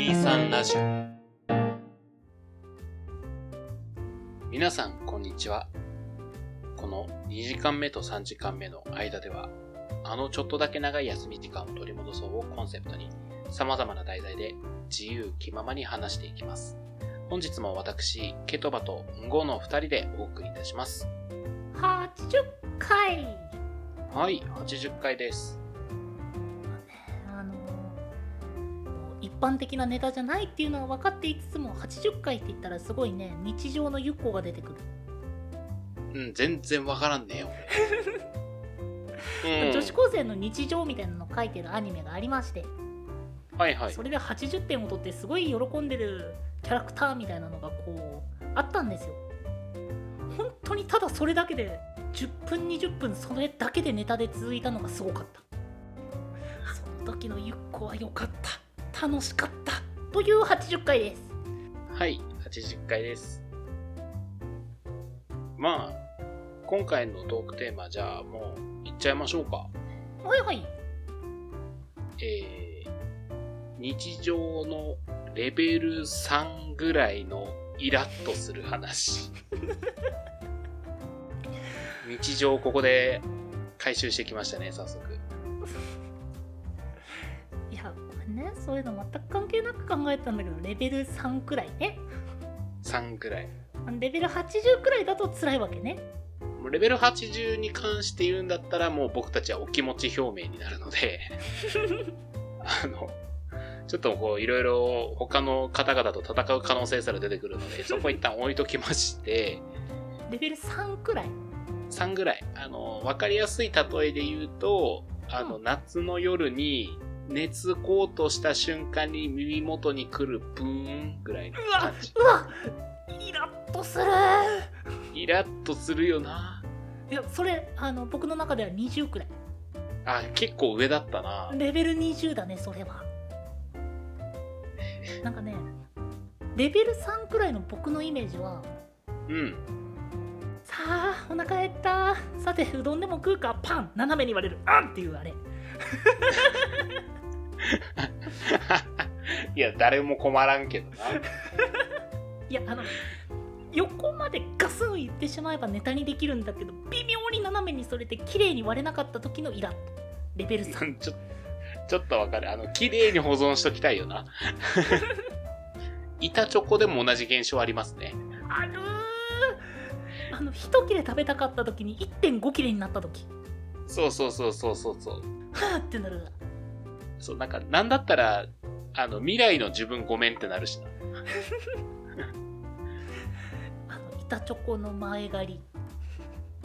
23ラジオ。皆さんこんにちは。この2時間目と3時間目の間ではあのちょっとだけ長い休み時間を取り戻そうをコンセプトに様々な題材で自由気ままに話していきます。本日も私ケトバとンゴの2人でお送りいたします。80回。はい80回です般的なネタじゃないっていうのは分かっていつつも80回って言ったらすごいね日常のゆっこが出てくる、うん全然わからんね俺うん。女子高生の日常みたいなの書いてるアニメがありまして、はいはい。それで80点を取ってすごい喜んでるキャラクターみたいなのがこうあったんですよ。本当にただそれだけで10分20分それだけでネタで続いたのがすごかった。その時のゆっこは良かった楽しかったという80回ですはい、80回です。まあ、今回のトークテーマ、じゃあもう、いっちゃいましょうか。はいはいえー、日常のレベル3ぐらいのイラッとする話。日常ここで回収してきましたね、早速。そういうの全く関係なく考えたんだけどレベル3くらいね。3ぐらい。レベル80くらいだと辛いわけね。レベル80に関して言うんだったら、もう僕たちはお気持ち表明になるので、あの、ちょっとこう、いろいろ他の方々と戦う可能性すら出てくるので、そこ一旦置いときまして、レベル3くらい？3ぐらい。あの、わかりやすい例えで言うと、あの、うん。夏の夜に、熱こうとした瞬間に耳元に来るブーンぐらいのうわ感じ。うわイラッとするイラッとするよな。いやそれあの僕の中では20くらいあ、結構上だったな。レベル20だねそれはなんかねレベル3くらいの僕のイメージはうん。さあお腹減ったさてうどんでも食うかパン斜めに言われるあんっていうあれ いや、誰も困らんけどな。いやあの横までガスンいってしまえばネタにできるんだけど微妙に斜めにそれて綺麗に割れなかった時のイラッとレベル3 ちょちょっとわかる。あの、綺麗に保存しときたいよな。板チョコでも同じ現象ありますね。あるーあの一切れ食べたかった時に1.5切れになった時そうそうそうそうそうそう。はあってなるそう、なんか、なんだったら、あの、未来の自分ごめんってなるしな。あの板チョコの前借り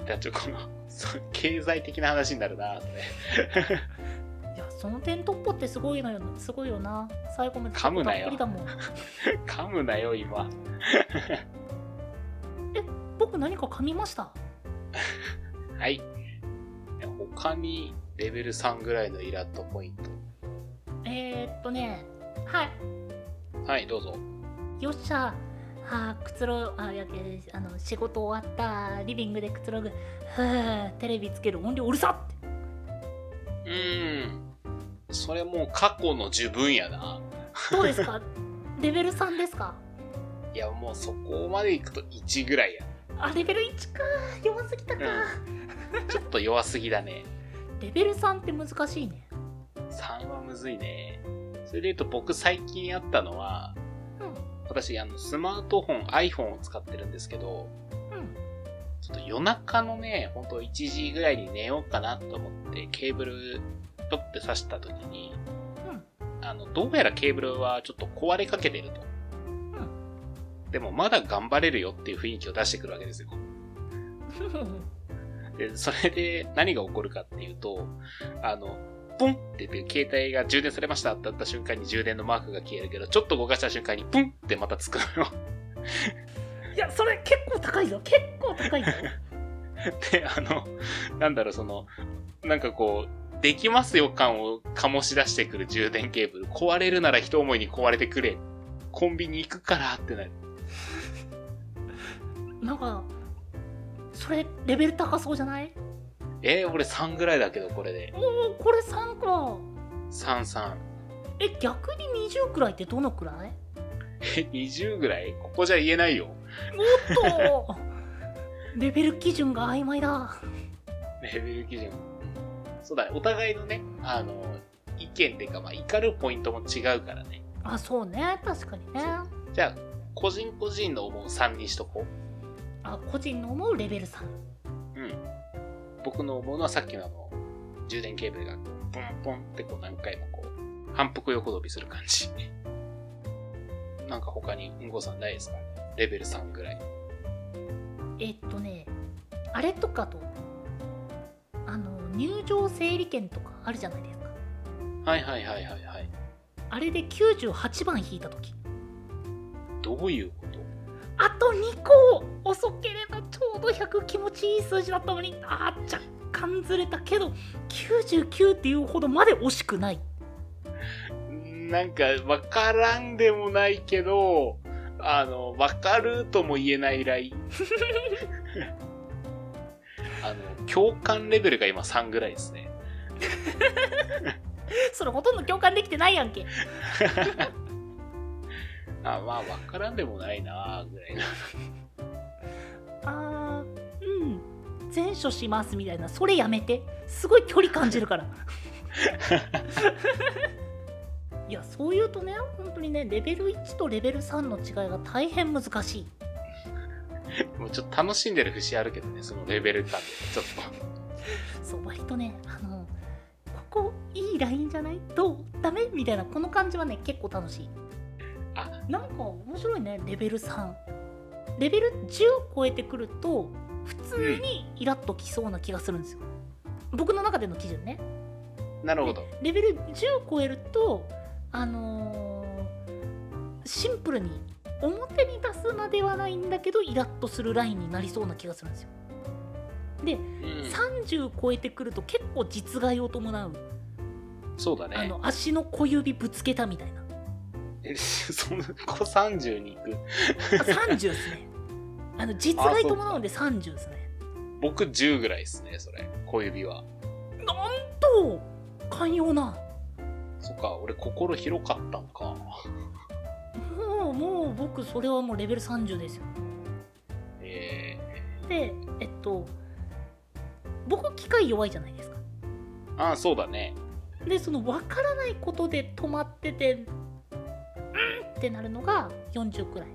板チョコの、そう、経済的な話になるな、それ。いやその点突破ってすごいのよすごいよな最後まで噛むなよ 噛むなよ、今。僕何か噛みました？はい。他に、レベル3ぐらいのイラッとポイント。えー、っとねはい。はい、どうぞ。よっしゃ。あーくつろあやけあの仕事終わった。リビングでくつろぐ。テレビつける音量うるさって。うーん。それもう過去の自分やな。どうですか？レベル3ですか？いや、もうそこまで行くと1ぐらいや。あレベル1か。弱すぎたか、ちょっと弱すぎだね。レベル3って難しいね3はむずいね。それで言うと僕最近あったのは、うん私、あの、スマートフォン、iPhone を使ってるんですけど、うんちょっと夜中のね、ほんと1時ぐらいに寝ようかなと思って、ケーブル、取って挿した時に、あの、どうやらケーブルはちょっと壊れかけてると。でもまだ頑張れるよっていう雰囲気を出してくるわけですよ。う んで、それで何が起こるかっていうと、あの、ポンって携帯が充電されましたってなった瞬間に充電のマークが消えるけど、ちょっと動かした瞬間にプンってまたつくのよ。いやそれ結構高いぞ結構高いぞ で、あの、なんだろう、その、なんかこう、できますよ感を醸し出してくる充電ケーブル。壊れるなら一思いに壊れてくれ。コンビニ行くからってなる。なんかそれレベル高そうじゃない？えー俺3ぐらいだけど、これで。おおこれ3か33。え逆に20くらいってどのくらい？え、20ぐらい？ここじゃ言えないよ。おっと レベル基準が曖昧だレベル基準。そうだね。お互いのね、あの、意見っていうか、まあ、怒るポイントも違うからね。あそうね確かにねじゃあ、個人個人の思う3にしとこう。あ個人の思うレベル3うん。僕の思うのはさっきのあの、充電ケーブルがポンポンってこう何回もこう、反復横跳びする感じ。なんか他に、うんごさんないですか？レベル3ぐらい。えっとねあれとかとあの入場整理券とかあるじゃないですかはいはいはいはいはい。あれで98番引いた時どういうこと？あと2個遅ければちょうど100気持ちいい数字だったのにあー若干ずれたけど99っていうほどまで惜しくないなんか、わからんでもないけど、あの、わかるとも言えないライン。あの、共感レベルが今3ぐらいですね。それほとんど共感できてないやんけあまあ、わからんでもないなぐらいな。あーうん。前処しますみたいな。それやめて。すごい距離感じるから。いやそう言うとね本当にねレベル1とレベル3の違いが大変難しい。もうちょっと楽しんでる節あるけどね、そのレベル感。で。ちょっそう割とねあのここいいラインじゃない？どう？ダメ？みたいなこの感じはね結構楽しい。あなんか面白いねレベル3レベル10超えてくると普通にイラッときそうな気がするんですよ、僕の中での基準ねと。なるほど。レベル10超えるとあのーシンプルに表に出すまではないんだけどイラッとするラインになりそうな気がするんですよでうん。30超えてくると結構実害を伴う、そうだね。あの足の小指ぶつけたみたいなえ、その子30に行く？あ30ですねあの実害伴うんで30ですね僕10ぐらいですね、それ。小指は。なんと寛容なそっか、俺心広かったんか。もうもう僕それはもうレベル30ですよえでえっと僕機械弱いじゃないですかー、ああ、そうだね。でその分からないことで止まっててうんってなるのが40くらい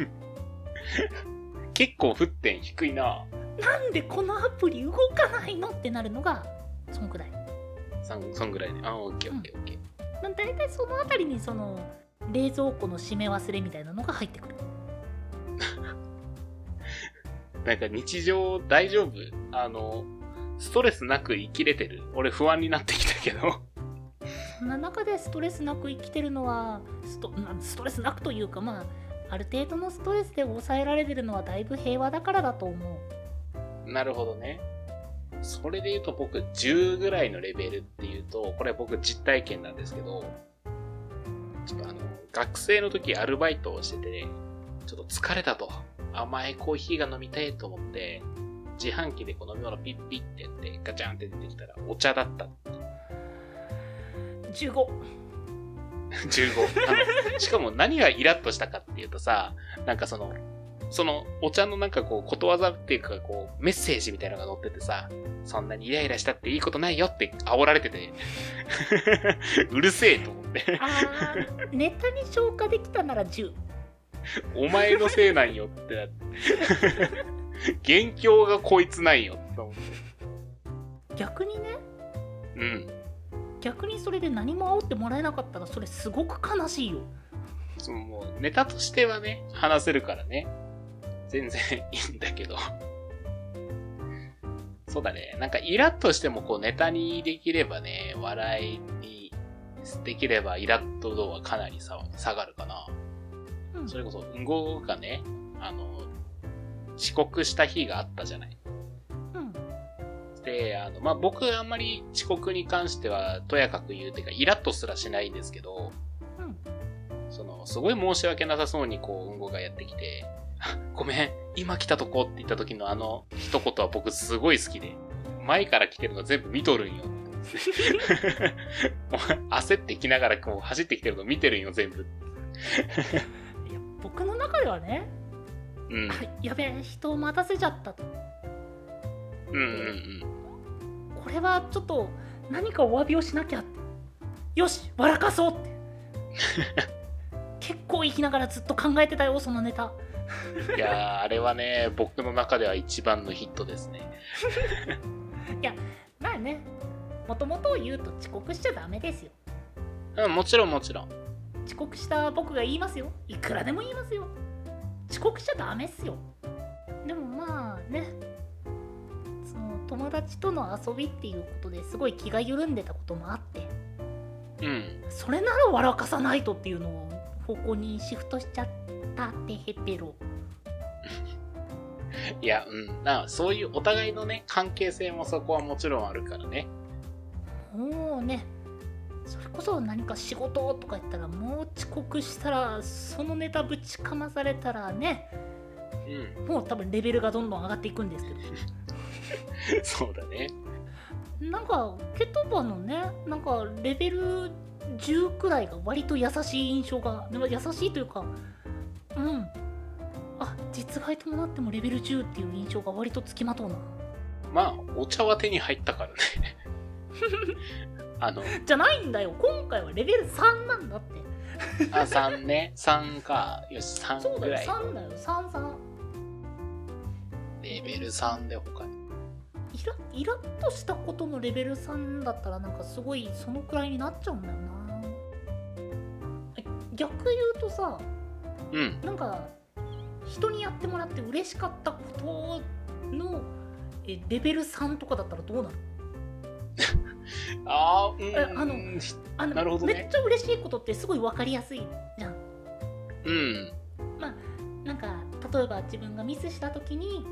結構沸点低いな。なんでこのアプリ動かないのってなるのがそんくらいそんそんぐらいね。あ、オッケーオッケーオッケー。まあ大体その辺りにその冷蔵庫の閉め忘れみたいなのが入ってくる なんか日常大丈夫？あの、ストレスなく生きれてる？俺不安になってきたけど。そんな中でストレスなく生きてるのはストストレスなくというかまあある程度のストレスで抑えられてるのはだいぶ平和だからだと思うなるほどね。それで言うと僕10ぐらいのレベルっていうと、これ僕実体験なんですけど、ちょっとあの、学生の時アルバイトをしてて、ちょっと疲れたと。甘いコーヒーが飲みたいと思って、自販機でこう飲み物ピッピッってやってガチャンって出てきたらお茶だった。15 15。あのしかも何がイラッとしたかっていうとさ、なんかその、そのお茶のなんかこうことわざっていうかこうメッセージみたいなのが載っててさ、そんなにイライラしたっていいことないよって煽られてて、うるせえと思って、あーネタに消化できたなら10お前のせいなんよってなって、元凶がこいつなんよって思って。逆にねうん。逆にそれで何も煽ってもらえなかったらそれすごく悲しいよそのもうネタとしてはね、話せるからね。全然いいんだけど。そうだね。なんかイラッとしてもこうネタにできればね、笑いにできればイラッと度はかなりさ下がるかな。うんそれこそ、うんごがね、あの、遅刻した日があったじゃない。うんで、あの、まあ、僕あんまり遅刻に関してはとやかく言うてか、イラッとすらしないんですけど、うんその、すごい申し訳なさそうにこう、うんごがやってきて、あ ごめん、今来たとこって言った時のあの一言は僕すごい好きで、前から来てるの全部見とるんよ 焦ってきながらこう走ってきてるの見てるんよ、全部。いや僕の中ではね、うん。あやべえ人を待たせちゃったとうんうんうん。これはちょっと何かお詫びをしなきゃよし笑かそうって結構生きながらずっと考えてたよそのネタいや、あれはね、僕の中では一番のヒットですねいや。まあねもともと言うと遅刻しちゃダメですようん、もちろんもちろん。遅刻した僕が言いますよいくらでも言いますよ遅刻しちゃダメっすよでもまあ友達との遊びっていうことですごい気が緩んでたこともあってうん。それなら笑かさないとっていうのを方向にシフトしちゃったってヘペロ いや、うん。なそういうお互いのね、関係性もそこはもちろんあるからね。もうねそれこそ何か仕事とか言ったらもう遅刻したらそのネタぶちかまされたらねうん。もう多分レベルがどんどん上がっていくんですけど そうだね。なんかケトバのねなんかレベル10くらいが割と優しい印象がでも優しいというかうんあ実害伴ってもレベル10っていう印象が割とつきまとうなまあ、お茶は手に入ったからね。あの、じゃないんだよ今回はレベル3なんだってあ、3ね。3か。よし、3そうだよぐらい。3だよ33レベル3で他に。イライラッとしたことのレベル3だったらなんかすごいそのくらいになっちゃうんだよなえ逆言うとさうん。なんか人にやってもらって嬉しかったことのえレベル3とかだったらどうなる ああ、うん。えあのあのなるほどねめっちゃ嬉しいことってすごい分かりやすいじゃんうん。なんか例えば自分がミスした時に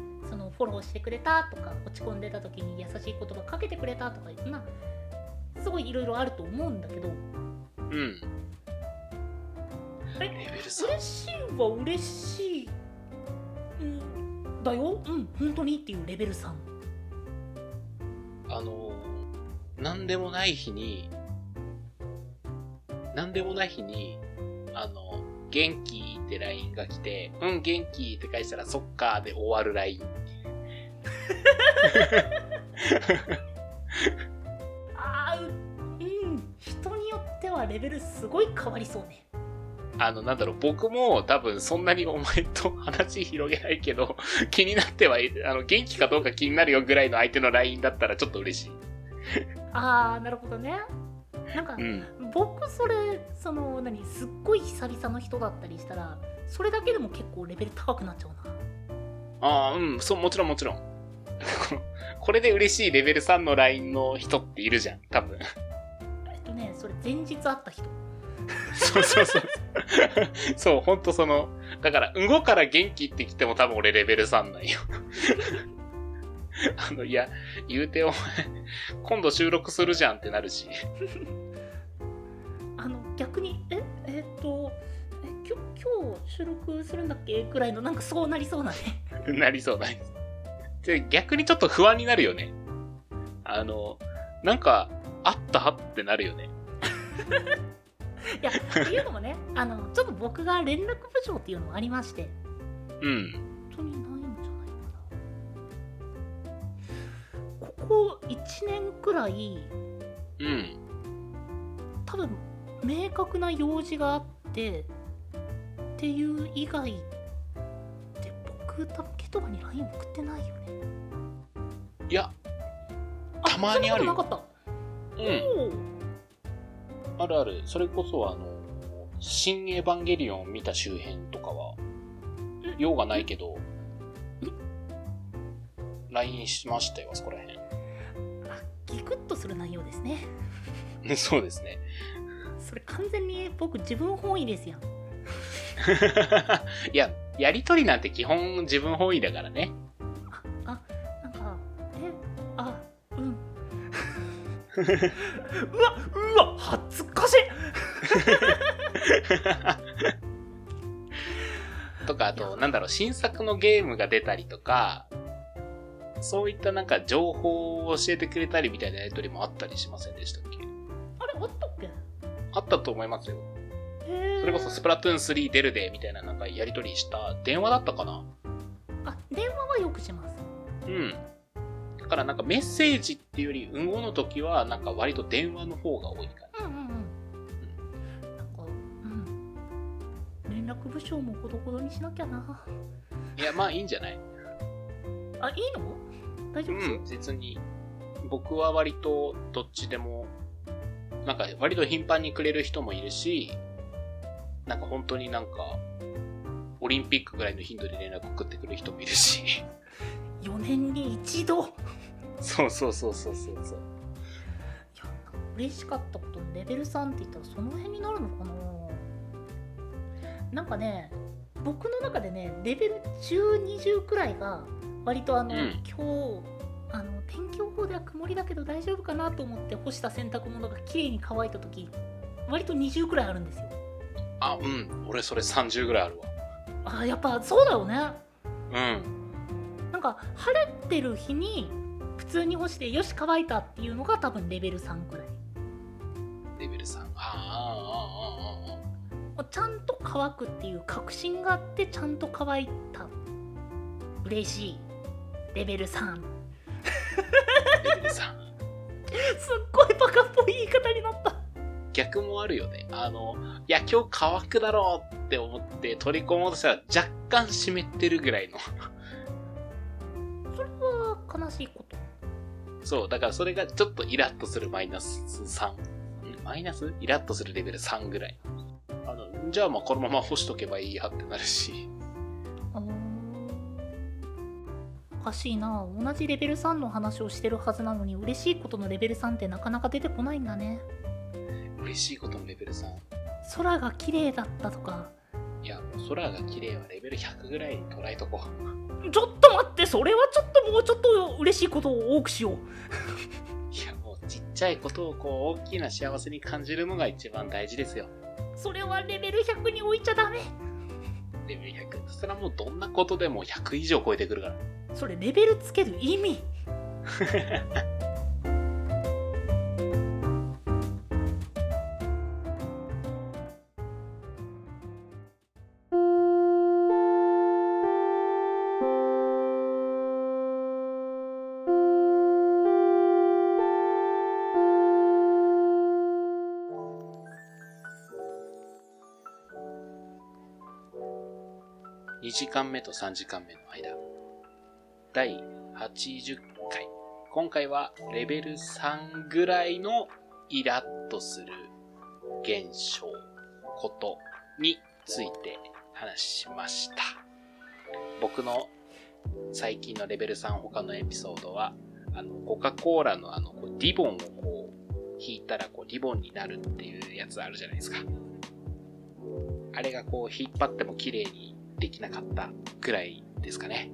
フォローしてくれたとか落ち込んでた時に優しい言葉かけてくれたとかまあすごいいろいろあると思うんだけど。うん。えレベル3。嬉しいは嬉しい、うん、だよ。うん。本当にっていうレベル3あのー、なんでもない日に、なんでもない日に、あの、元気って LINE が来て、うん、元気って返したら、そっかーで終わる LINE。あーうん。人によってはレベルすごい変わりそうね。あの、なんだろう、僕も多分そんなにお前と話広げないけど、気になってはあの、元気かどうか気になるよぐらいの相手の LINE だったらちょっと嬉しい。ああなるほどね。なんか、うん。僕それその何すっごい久々の人だったりしたらそれだけでも結構レベル高くなっちゃうな。ああ、うん、そう、もちろんもちろん。これで嬉しいレベル3の LINE の人っているじゃん、多分。えっとねそれ前日会った人そうそうそう。そう、ほんとその、だから、うんごから元気って来ても多分俺レベル3なんよ。あの、いや、言うてお前、今度収録するじゃんってなるし。あの逆にえ？えっとえ今日今日収録するんだっけ？くらいのなんかそうなりそうなねなりそうなりそう。で逆にちょっと不安になるよね。あの、なんか、あったってなるよね。いやっていうのもねあのちょっと僕が連絡部長っていうのもありましてうん。本当にないんじゃないかなここ1年くらいうん。多分明確な用事があってっていう以外で僕多分ケトバに LINE 送ってないよねいや、あたまにあるよそんなことなかった、うん。あるある。それこそ、あの、新エヴァンゲリオン見た周辺とかは、用がないけど、LINE しましたよ、あそこら辺。あギクッとする内容ですねそうですね。それ完全に僕自分本位ですやん いや、やりとりなんて基本自分本位だからね。あなんかえあうん。うわうわ恥ずかしい。とか、あと、なんだろう、新作のゲームが出たりとか、そういったなんか情報を教えてくれたりみたいなやりとりもあったりしませんでしたっけ？あれあったっけ？あったと思いますよ。それこそスプラトゥーン3出るでみたいななんかやりとりした電話だったかな。あ電話はよくします。うん。だからなんかメッセージっていうより、運動の時はなんか割と電話の方が多いかうんうんうん。なんかうん。連絡部署もほどほどにしなきゃなな。いや、まあいいんじゃないあいいの大丈夫うん、別に。僕は割とどっちでも、なん。か割と頻繁にくれる人もいるし、なんか本当になんか、オリンピックぐらいの頻度で連絡送ってくる人もいるし。4年に一度？いやそうそうそうそうそうそう。なんか嬉しかったことレベル3って言ったらその辺になるのかななんかね僕の中でねレベル1020くらいが割とあの、うん今日あの天気予報では曇りだけど大丈夫かなと思って干した洗濯物が綺麗に乾いた時割と20くらいあるんですよあ、うん。俺それ30ぐらいあるわ。あやっぱそうだよねうん。なんか晴れてる日に普通に干してよし乾いたっていうのが多分レベル3くらいレベル3。ああ、ああ、ああ、ああ。ちゃんと乾くっていう確信があってちゃんと乾いた嬉しいレベル3レベル3。すっごいバカっぽい言い方になった逆もあるよね。あの、いや、今日乾くだろうって思って取り込もうとしたら若干湿ってるぐらいの。それは悲しいことそう、だからそれがちょっとイラッとするマイナス3。んマイナス？イラッとするレベル3ぐらい。あの、じゃあまあこのまま干しとけばいいやってなるし。あのおかしいな同じレベル3の話をしてるはずなのに嬉しいことのレベル3ってなかなか出てこないんだね嬉しいことのレベル3。空が綺麗だったとかいや、もう空が綺麗はレベル100ぐらいに捉えとこう。ちょっと待ってそれはちょっともうちょっと嬉しいことを多くしよう いや、もうちっちゃいことをこう大きな幸せに感じるのが一番大事ですよ。それはレベル100に置いちゃダメレベル100。そしたらもうどんなことでも100以上超えてくるから。それレベルつける意味 2時間目と3時間目の間。第80回。今回はレベル3ぐらいのイラッとする現象、ことについて話しました。僕の最近のレベル3他のエピソードは、あの、コカ・コーラのあの、リボンをこう、引いたらこう、リボンになるっていうやつあるじゃないですか。あれがこう、引っ張っても綺麗にできなかったくらいですかね。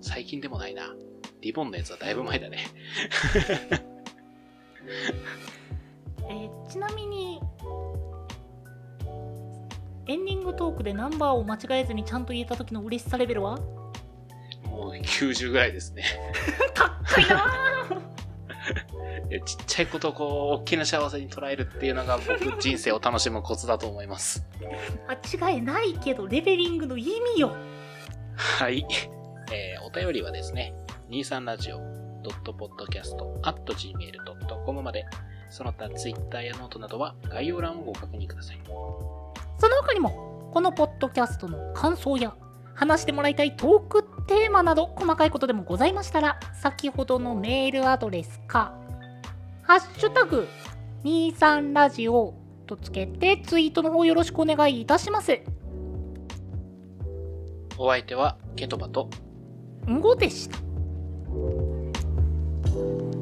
最近でもないな。リボンのやつはだいぶ前だね。えーちなみにエンディングトークでナンバーを間違えずにちゃんと言えた時の嬉しさレベルは？もう90ぐらいですね。高いなちっちゃいことをこう、大きな幸せに捉えるっていうのが僕人生を楽しむコツだと思います。間違いないけどレベリングの意味よはい。えーお便りはですね、23radio.podcast.gmail.com まで、その他 Twitter やノートなどは概要欄をご確認ください。その他にもこのポッドキャストの感想や話してもらいたいトークテーマなど細かいことでもございましたら先ほどのメールアドレスか「ハッシュタグ #23 ラジオ」とつけてツイートの方よろしくお願いいたします。お相手はケトバとんごでした。「